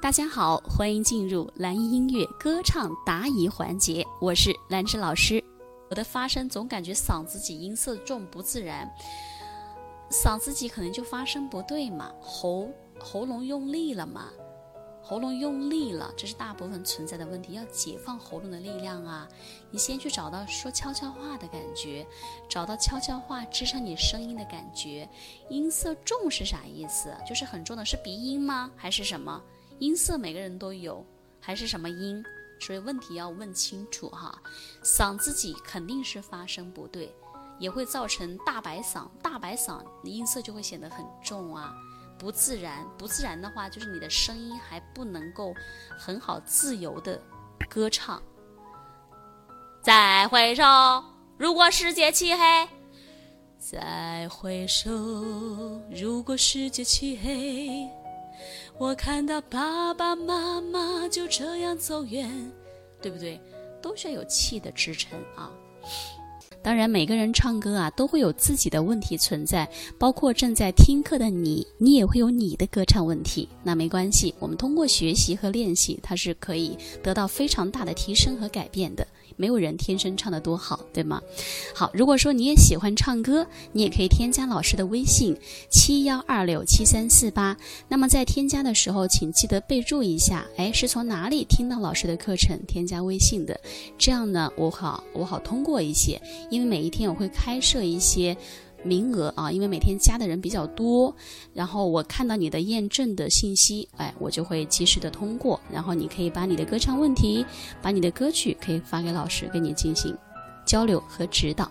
大家好，欢迎进入蓝音音乐歌唱答疑环节，我是兰芝老师。我的发声总感觉嗓子挤，音色重不自然，嗓子挤可能就发声不对嘛，喉喉咙用力了嘛。喉咙用力了，这是大部分存在的问题。要解放喉咙的力量啊！你先去找到说悄悄话的感觉，找到悄悄话支撑你声音的感觉。音色重是啥意思？就是很重的，是鼻音吗？还是什么？音色每个人都有，还是什么音？所以问题要问清楚哈。嗓子挤肯定是发声不对，也会造成大白嗓。大白嗓音色就会显得很重啊。不自然，不自然的话，就是你的声音还不能够很好自由的歌唱。再回首，如果世界漆黑；再回首，如果世界漆黑，我看到爸爸妈妈就这样走远，对不对？都需要有气的支撑啊。当然，每个人唱歌啊，都会有自己的问题存在，包括正在听课的你，你也会有你的歌唱问题。那没关系，我们通过学习和练习，它是可以得到非常大的提升和改变的。没有人天生唱得多好，对吗？好，如果说你也喜欢唱歌，你也可以添加老师的微信七幺二六七三四八。那么在添加的时候，请记得备注一下，哎，是从哪里听到老师的课程添加微信的？这样呢，我好我好通过一些，因为每一天我会开设一些。名额啊，因为每天加的人比较多，然后我看到你的验证的信息，哎，我就会及时的通过，然后你可以把你的歌唱问题，把你的歌曲可以发给老师，跟你进行交流和指导。